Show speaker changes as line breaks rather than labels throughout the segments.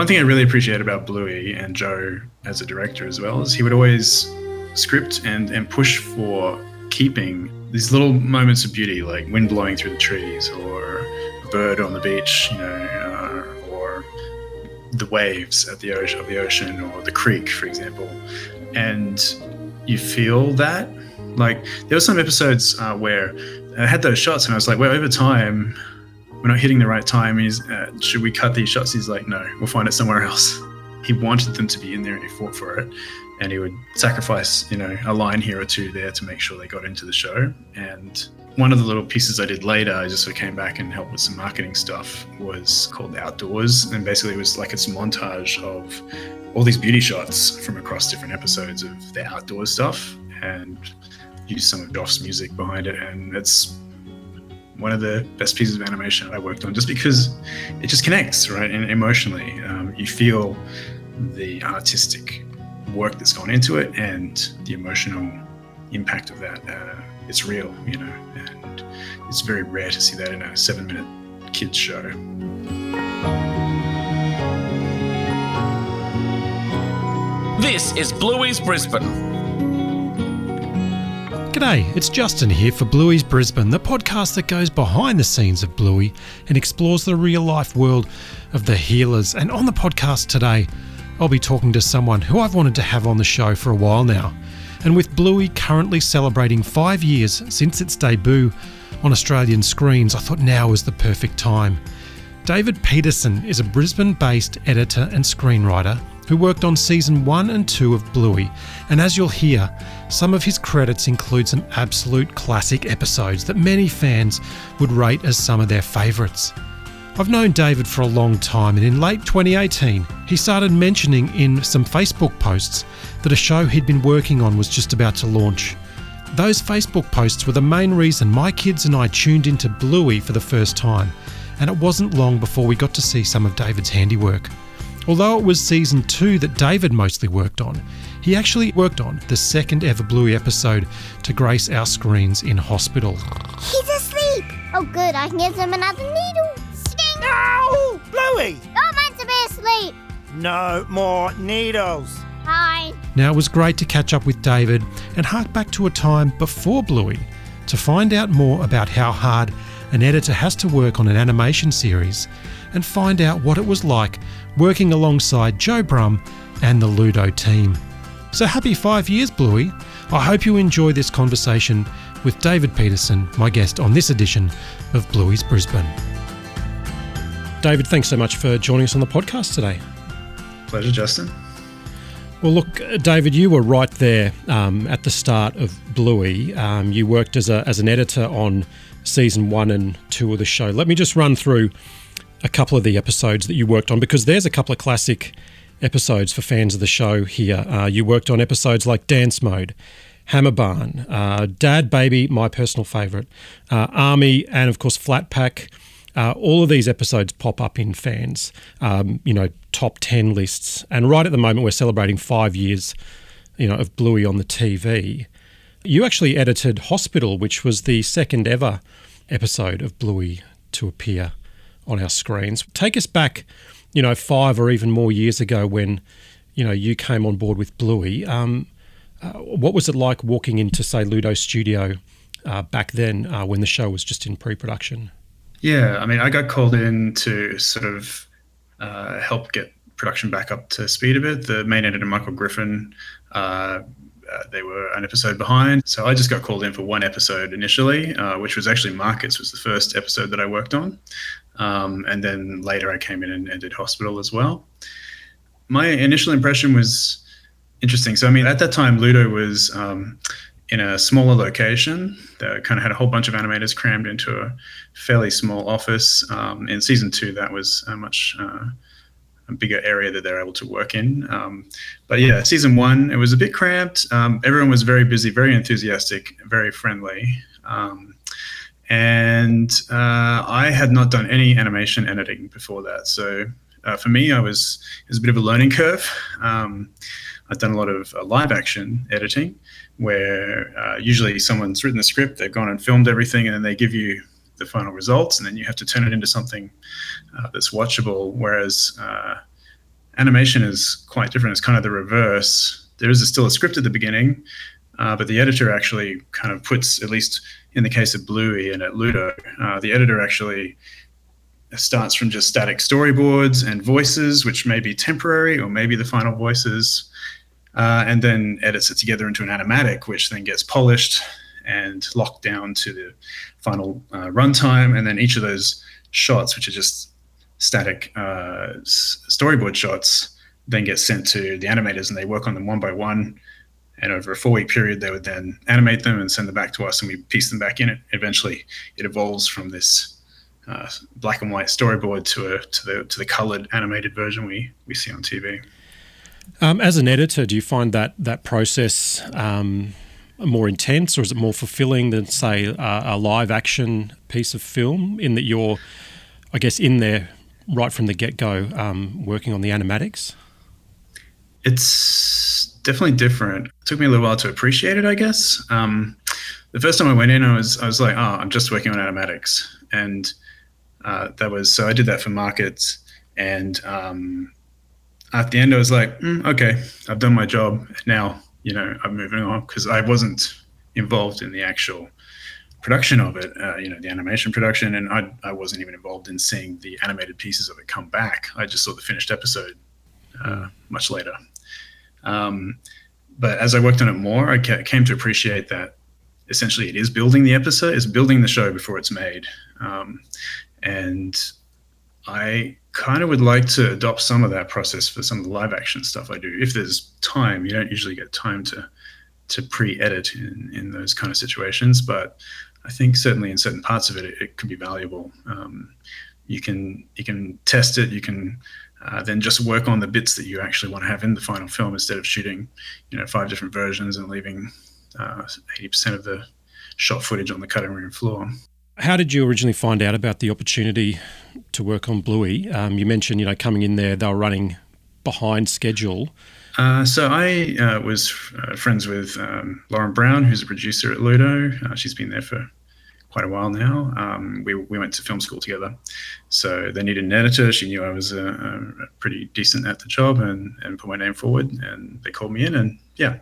one thing I really appreciate about Bluey and Joe as a director as well is he would always script and and push for keeping these little moments of beauty, like wind blowing through the trees or a bird on the beach, you know, uh, or the waves at the ocean, of the ocean, or the creek, for example, and you feel that. Like there were some episodes uh, where I had those shots, and I was like, well, over time, we're not hitting the right time. He's, uh, should we cut these shots? He's like, no, we'll find it somewhere else. He wanted them to be in there, and he fought for it and he would sacrifice, you know, a line here or two there to make sure they got into the show. And one of the little pieces I did later, I just sort of came back and helped with some marketing stuff, was called the Outdoors. And basically, it was like it's a montage of all these beauty shots from across different episodes of the outdoors stuff and use some of Joff's music behind it. And it's one of the best pieces of animation I worked on just because it just connects, right? And emotionally, um, you feel the artistic work that's gone into it and the emotional impact of that. Uh, it's real, you know, and it's very rare to see that in a seven minute kids show.
This is Bluey's Brisbane.
G'day, it's Justin here for Bluey's Brisbane, the podcast that goes behind the scenes of Bluey and explores the real life world of the Heelers. And on the podcast today, I'll be talking to someone who I've wanted to have on the show for a while now. And with Bluey currently celebrating five years since its debut on Australian screens, I thought now was the perfect time. David Peterson is a Brisbane based editor and screenwriter who worked on season one and two of Bluey. And as you'll hear, some of his credits include some absolute classic episodes that many fans would rate as some of their favourites. I've known David for a long time, and in late 2018, he started mentioning in some Facebook posts that a show he'd been working on was just about to launch. Those Facebook posts were the main reason my kids and I tuned into Bluey for the first time, and it wasn't long before we got to see some of David's handiwork. Although it was season two that David mostly worked on, he actually worked on the second ever Bluey episode to grace our screens in hospital.
He's asleep! Oh, good, I can give him another needle.
No! Bluey!
Oh, You're meant to be asleep.
No more needles.
Fine.
Now, it was great to catch up with David and hark back to a time before Bluey to find out more about how hard an editor has to work on an animation series and find out what it was like working alongside Joe Brumm and the Ludo team. So happy five years, Bluey. I hope you enjoy this conversation with David Peterson, my guest on this edition of Bluey's Brisbane. David, thanks so much for joining us on the podcast today.
Pleasure, Justin.
Well, look, David, you were right there um, at the start of Bluey. Um, you worked as, a, as an editor on season one and two of the show. Let me just run through a couple of the episodes that you worked on because there's a couple of classic episodes for fans of the show here. Uh, you worked on episodes like Dance Mode, Hammerbarn, uh, Dad Baby, my personal favourite, uh, Army, and of course Flat Pack. Uh, all of these episodes pop up in fans, um, you know, top 10 lists. And right at the moment, we're celebrating five years, you know, of Bluey on the TV. You actually edited Hospital, which was the second ever episode of Bluey to appear on our screens. Take us back, you know, five or even more years ago when, you know, you came on board with Bluey. Um, uh, what was it like walking into, say, Ludo Studio uh, back then uh, when the show was just in pre production?
Yeah, I mean, I got called in to sort of uh, help get production back up to speed a bit. The main editor, Michael Griffin, uh, uh, they were an episode behind, so I just got called in for one episode initially, uh, which was actually Markets was the first episode that I worked on, um, and then later I came in and, and did Hospital as well. My initial impression was interesting. So I mean, at that time, Ludo was. Um, in a smaller location that kind of had a whole bunch of animators crammed into a fairly small office. Um, in season two, that was a much uh, a bigger area that they're able to work in. Um, but yeah, season one, it was a bit cramped. Um, everyone was very busy, very enthusiastic, very friendly. Um, and uh, I had not done any animation editing before that. So uh, for me, I was it was a bit of a learning curve. Um, I've done a lot of uh, live action editing, where uh, usually someone's written the script, they've gone and filmed everything, and then they give you the final results, and then you have to turn it into something uh, that's watchable. Whereas uh, animation is quite different. It's kind of the reverse. There is a, still a script at the beginning, uh, but the editor actually kind of puts, at least in the case of Bluey and at Ludo, uh, the editor actually starts from just static storyboards and voices, which may be temporary or maybe the final voices, uh, and then edits it together into an animatic, which then gets polished and locked down to the final uh, runtime. And then each of those shots, which are just static uh, storyboard shots, then get sent to the animators and they work on them one by one. And over a four week period, they would then animate them and send them back to us, and we piece them back in. It eventually it evolves from this uh, black and white storyboard to a to the to the colored animated version we we see on TV.
Um, as an editor, do you find that that process um, more intense, or is it more fulfilling than say a, a live action piece of film? In that you're, I guess, in there right from the get go, um, working on the animatics.
It's definitely different. It took me a little while to appreciate it, I guess. Um, the first time I went in, I was I was like, oh, I'm just working on animatics, and uh, that was so I did that for markets, and um, at the end I was like, mm, okay, I've done my job. Now you know I'm moving on because I wasn't involved in the actual production of it, uh, you know, the animation production, and I I wasn't even involved in seeing the animated pieces of it come back. I just saw the finished episode uh, much later. Um, but as I worked on it more, I came to appreciate that essentially it is building the episode, it's building the show before it's made. Um, and I kind of would like to adopt some of that process for some of the live action stuff I do. If there's time, you don't usually get time to to pre-edit in, in those kind of situations, but I think certainly in certain parts of it, it, it could be valuable. Um, you can you can test it. You can uh, then just work on the bits that you actually want to have in the final film instead of shooting, you know, five different versions and leaving uh, eighty uh, percent of the shot footage on the cutting room floor.
How did you originally find out about the opportunity to work on Bluey? Um, you mentioned, you know, coming in there, they were running behind schedule.
Uh, so I uh, was uh, friends with um, Lauren Brown, who's a producer at Ludo. Uh, she's been there for quite a while now. Um, we, we went to film school together. So they needed an editor. She knew I was a, a pretty decent at the job and, and put my name forward. And they called me in. And yeah,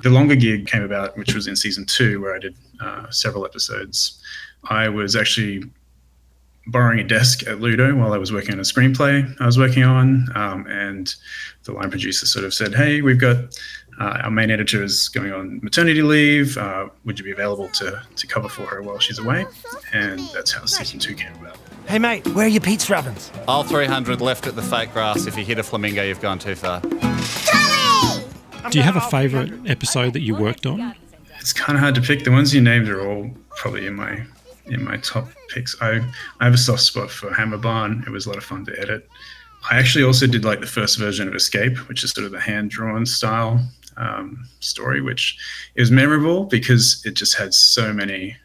the longer gig came about, which was in season two, where I did uh, several episodes. I was actually borrowing a desk at Ludo while I was working on a screenplay I was working on. Um, and the line producer sort of said, Hey, we've got uh, our main editor is going on maternity leave. Uh, would you be available to, to cover for her while she's away? And that's how season two came about.
Hey, mate, where are your pizza ovens?
All 300 left at the fake grass. If you hit a flamingo, you've gone too far.
Do you have a favourite episode that you worked on?
It's kind of hard to pick. The ones you named are all probably in my in my top picks. I I have a soft spot for Hammerbarn. It was a lot of fun to edit. I actually also did like the first version of Escape, which is sort of the hand drawn style um, story, which is memorable because it just had so many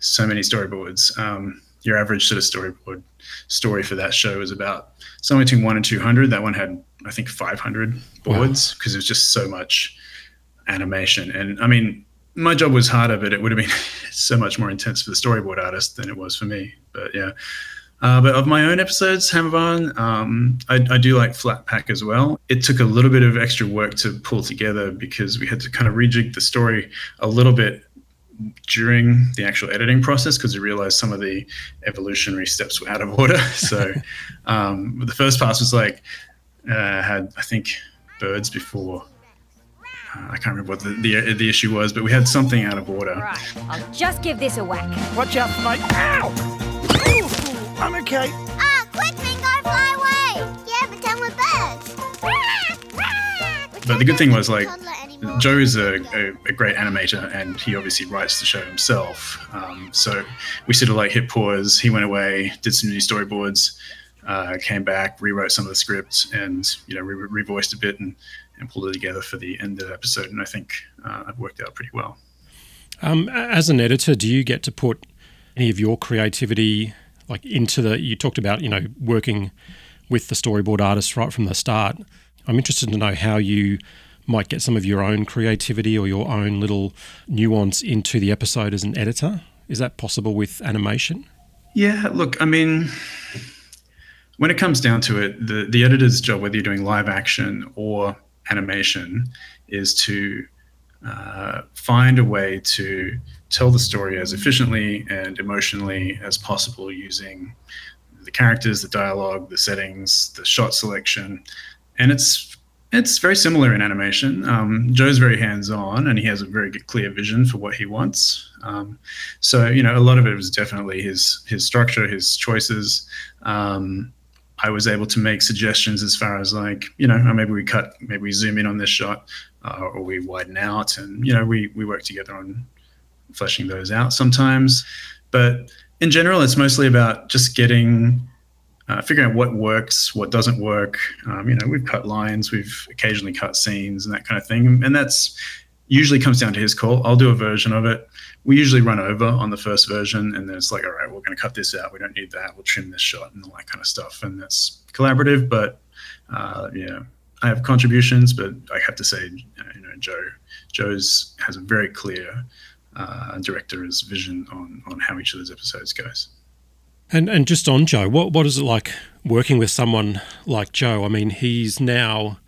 so many storyboards. Um, your average sort of storyboard story for that show was about somewhere between one and two hundred. That one had I think five hundred boards because wow. it was just so much animation. And I mean, my job was harder, but it would have been so much more intense for the storyboard artist than it was for me. But yeah. Uh, but of my own episodes, Hammerbarn, um, I, I, do like Flat Pack as well. It took a little bit of extra work to pull together because we had to kind of rejig the story a little bit during the actual editing process because we realized some of the evolutionary steps were out of order. so um, the first pass was like, uh, had, I think, birds before uh, I can't remember what the, the, the issue was, but we had something out of order.
Right, I'll just give this a whack.
Watch out, mate! Ow! Ooh, I'm okay.
Ah, quick, Bingo, fly away! Yeah, pretend we're birds.
But the good thing was, like, Joe is a, a, a, great animator and he obviously writes the show himself. Um, so we sort of like hit pause. He went away, did some new storyboards, uh, came back, rewrote some of the scripts, and you know re- revoiced a bit and and pulled it together for the end of the episode. And I think uh, it worked out pretty well.
Um, as an editor, do you get to put any of your creativity like into the? You talked about you know working with the storyboard artist right from the start. I'm interested to know how you might get some of your own creativity or your own little nuance into the episode as an editor. Is that possible with animation?
Yeah, look, I mean, when it comes down to it, the, the editor's job, whether you're doing live action or animation, is to uh, find a way to tell the story as efficiently and emotionally as possible using the characters, the dialogue, the settings, the shot selection, and it's it's very similar in animation. Um, Joe's very hands-on, and he has a very clear vision for what he wants. Um, so you know, a lot of it was definitely his his structure, his choices. Um, I was able to make suggestions as far as like you know maybe we cut, maybe we zoom in on this shot, uh, or we widen out, and you know we we work together on fleshing those out sometimes. But in general, it's mostly about just getting uh, figuring out what works, what doesn't work. Um, you know, we've cut lines, we've occasionally cut scenes and that kind of thing, and that's usually comes down to his call. I'll do a version of it. We usually run over on the first version, and then it's like, all right, we're going to cut this out. We don't need that. We'll trim this shot and all that kind of stuff. And that's collaborative, but uh, yeah, I have contributions, but I have to say, you know, Joe, Joe's has a very clear uh, director's vision on on how each of those episodes goes.
And and just on Joe, what what is it like working with someone like Joe? I mean, he's now,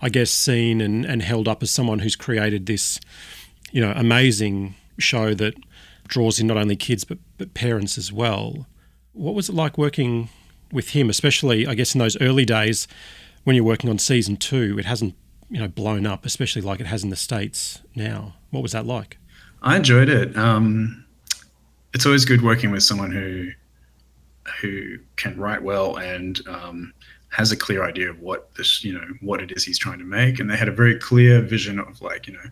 I guess, seen and, and held up as someone who's created this, you know, amazing show that draws in not only kids but but parents as well. What was it like working with him, especially I guess in those early days when you're working on season two? It hasn't you know blown up, especially like it has in the states now. What was that like?
I enjoyed it. Um, it's always good working with someone who who can write well and um, has a clear idea of what this, you know, what it is he's trying to make. And they had a very clear vision of like, you know,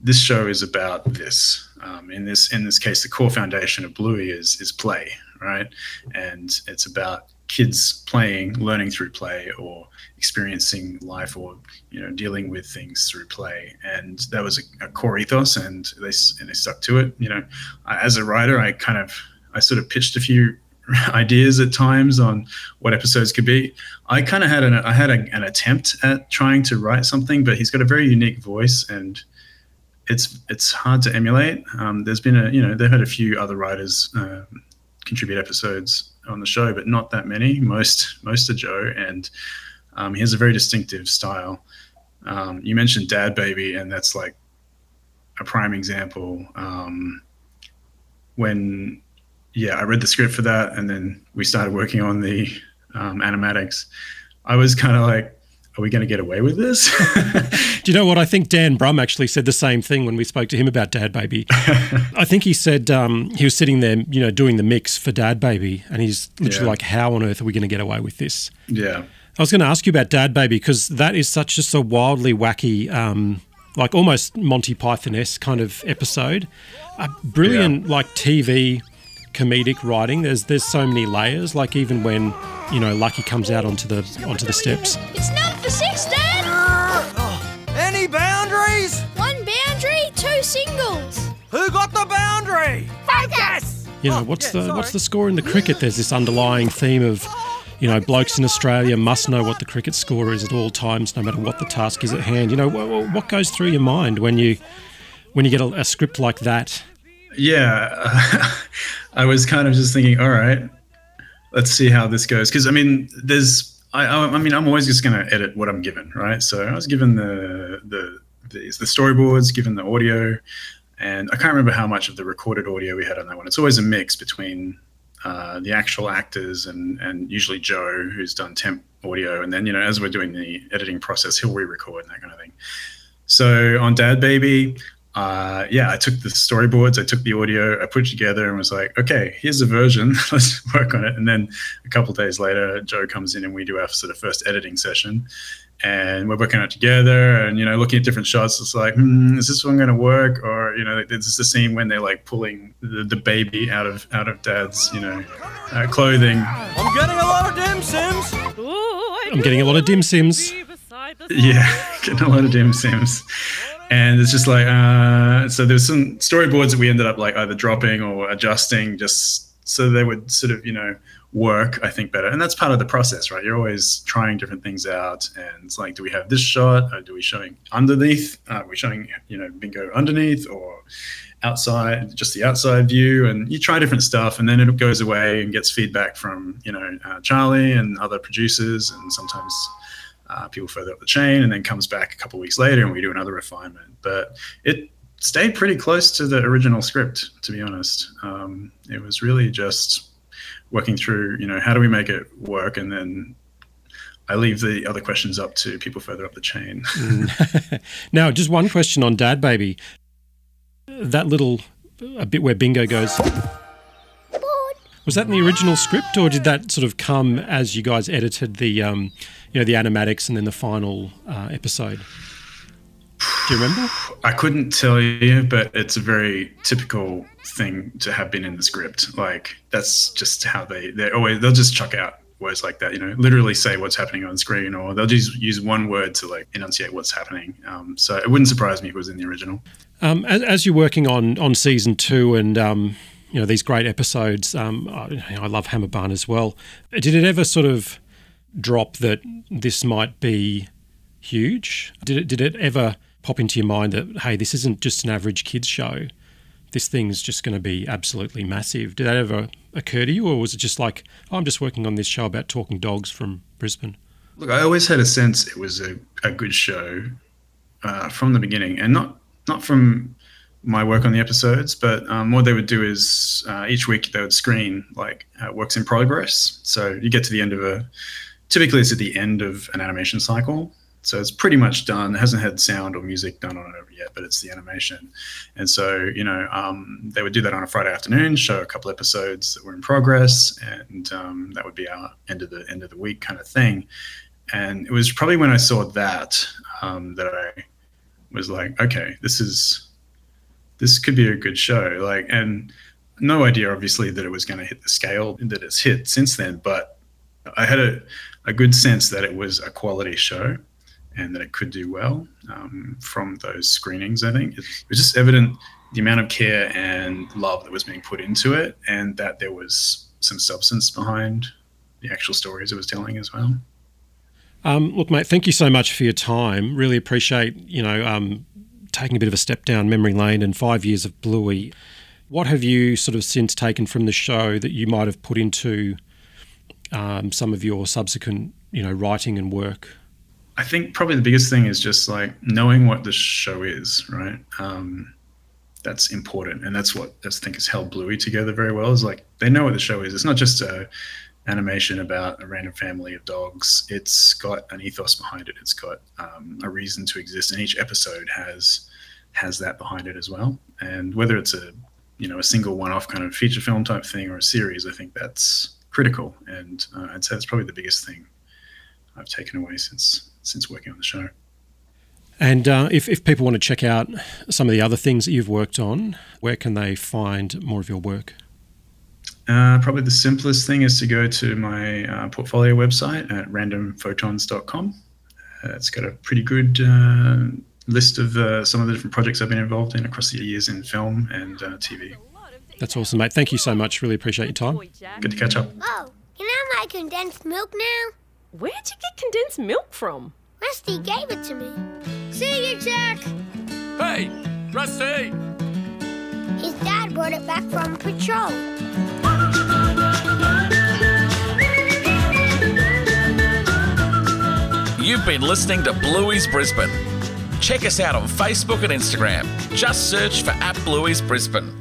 this show is about this. Um, in this in this case, the core foundation of Bluey is is play, right? And it's about kids playing, learning through play, or experiencing life, or you know, dealing with things through play. And that was a, a core ethos, and they and they stuck to it. You know, as a writer, I kind of I sort of pitched a few ideas at times on what episodes could be. I kind of had an I had a, an attempt at trying to write something, but he's got a very unique voice and it's it's hard to emulate. Um, there's been a you know they've had a few other writers uh, contribute episodes on the show, but not that many. Most most are Joe, and um, he has a very distinctive style. Um, you mentioned Dad Baby, and that's like a prime example. Um, when yeah, I read the script for that, and then we started working on the um, animatics. I was kind of like, are we going to get away with this?
Do you know what? I think Dan Brumm actually said the same thing when we spoke to him about Dad Baby. I think he said um, he was sitting there, you know, doing the mix for Dad Baby, and he's literally
Yeah.
like, how on earth are we going to get away with this?
yeah,
I was going to ask you about Dad Baby because that is such just a wildly wacky, um, like almost Monty Python esque kind of episode. A brilliant, like TV comedic writing. There's there's so many layers. Like even when you know Lucky comes out onto the onto the steps.
It's number six, Dad!
Any boundaries?
One boundary, two singles.
Who got the boundary? Focus!
You know what's oh, the what's the score in the cricket? There's this underlying theme of. You know, blokes in Australia must know what the cricket score is at all times, no matter what the task is at hand. You know, what, what goes through your mind when you when you get a, a script like that?
Yeah. I was kind of just thinking, all right, let's see how this goes. Because I mean, there's, I, I, mean, I'm always just going to edit what I'm given, right? So I was given the the the, the storyboards, given the audio, and I can't remember how much of the recorded audio we had on that one. It's always a mix between uh, the actual actors and and usually Joe, who's done temp audio, and then you know as we're doing the editing process, he'll re-record and that kind of thing. So on Dad Baby, uh, yeah, I took the storyboards, I took the audio, I put it together, and was like, okay, here's a version. Let's work on it. And then a couple days later, Joe comes in and we do our sort of first editing session, and we're working on it together, and you know, looking at different shots. It's like, hmm, is this one going to work? Or you know, this is the scene when they're like pulling the, the baby out of out of Dad's you know uh, clothing.
I'm getting a lot of dim sims.
I'm getting a lot of dim sims.
Yeah, getting a lot of dim sims. And it's just like, uh, so there's some storyboards that we ended up like either dropping or adjusting just so they would sort of, you know, work, I think, better. And that's part of the process, right? You're always trying different things out. And it's like, do we have this shot? Or do we showing underneath? Are we showing, you know, bingo underneath? Or, outside, just the outside view, and you try different stuff, and then it goes away and gets feedback from you know uh, Charlie and other producers, and sometimes uh, people further up the chain, and then comes back a couple weeks later, and we do another refinement. But it stayed pretty close to the original script, to be honest. Um, it was really just working through, you know, how do we make it work, and then I leave the other questions up to people further up the chain.
now, just one question on Dad Baby. That little a bit where Bingo goes. Was that in the original script, or did that sort of come as you guys edited the, um, you know, the animatics and then the final uh, episode? Do you remember?
I couldn't tell you, but it's a very typical thing to have been in the script. Like that's just how they they always they'll just chuck out words like that. You know, literally say what's happening on screen, or they'll just use one word to like enunciate what's happening. Um, so it wouldn't surprise me if it was in the original.
Um, as, as, you're working on on season two and um, you know these great episodes, um, I, I love Hammerbarn as well. Did it ever sort of drop that this might be huge? Did it did it ever pop into your mind that hey, this isn't just an average kids show? This thing's just going to be absolutely massive. Did that ever occur to you, or was it just like oh, I'm just working on this show about talking dogs from Brisbane?
Look, I always had a sense it was a, a good show uh, from the beginning, and not not from my work on the episodes, but um, what they would do is uh, each week they would screen like uh, works in progress. So you get to the end of a, typically it's at the end of an animation cycle. So it's pretty much done. It hasn't had sound or music done on it yet, but it's the animation. And so, you know, um, they would do that on a Friday afternoon, show a couple episodes that were in progress, and um, that would be our end of the end of the week kind of thing. And it was probably when I saw that um, that I was like, okay, this is this could be a good show. Like, and no idea, obviously, that it was going to hit the scale that it's hit since then. But I had a, a good sense that it was a quality show and that it could do well um, from those screenings. I think it was just evident the amount of care and love that was being put into it, and that there was some substance behind the actual stories it was telling as well.
Um, look, mate, thank you so much for your time. Really appreciate you know um, taking a bit of a step down memory lane and five years of Bluey. What have you sort of since taken from the show that you might have put into um, some of your subsequent, you know, writing and work?
I think probably the biggest thing is just like knowing what the show is, right? Um, that's important, and that's what I think has held Bluey together very well. Is like they know what the show is. It's not just a animation about a random family of dogs. It's got an ethos behind it. It's got um, a reason to exist, and each episode has has that behind it as well. And whether it's a you know a single one-off kind of feature film type thing or a series, I think that's critical. And uh, I'd say it's probably the biggest thing I've taken away since since working on the show.
And uh, if, if people want to check out some of the other things that you've worked on, where can they find more of your work?
Uh, probably the simplest thing is to go to my uh, portfolio website at randomphotons.com. Uh, it's got a pretty good uh, list of uh, some of the different projects I've been involved in across the years in film and uh, TV.
That's awesome, mate. Thank you so much. Really appreciate your time.
Good to catch up.
Oh, can I have my condensed milk now?
Where'd you get condensed milk from?
Rusty gave it to me.
See you, Jack.
Hey, Rusty!
His dad brought it back from patrol.
You've been listening to Bluey's Brisbane. Check us out on Facebook and Instagram. Just search for at Bluey's Brisbane.